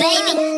baby.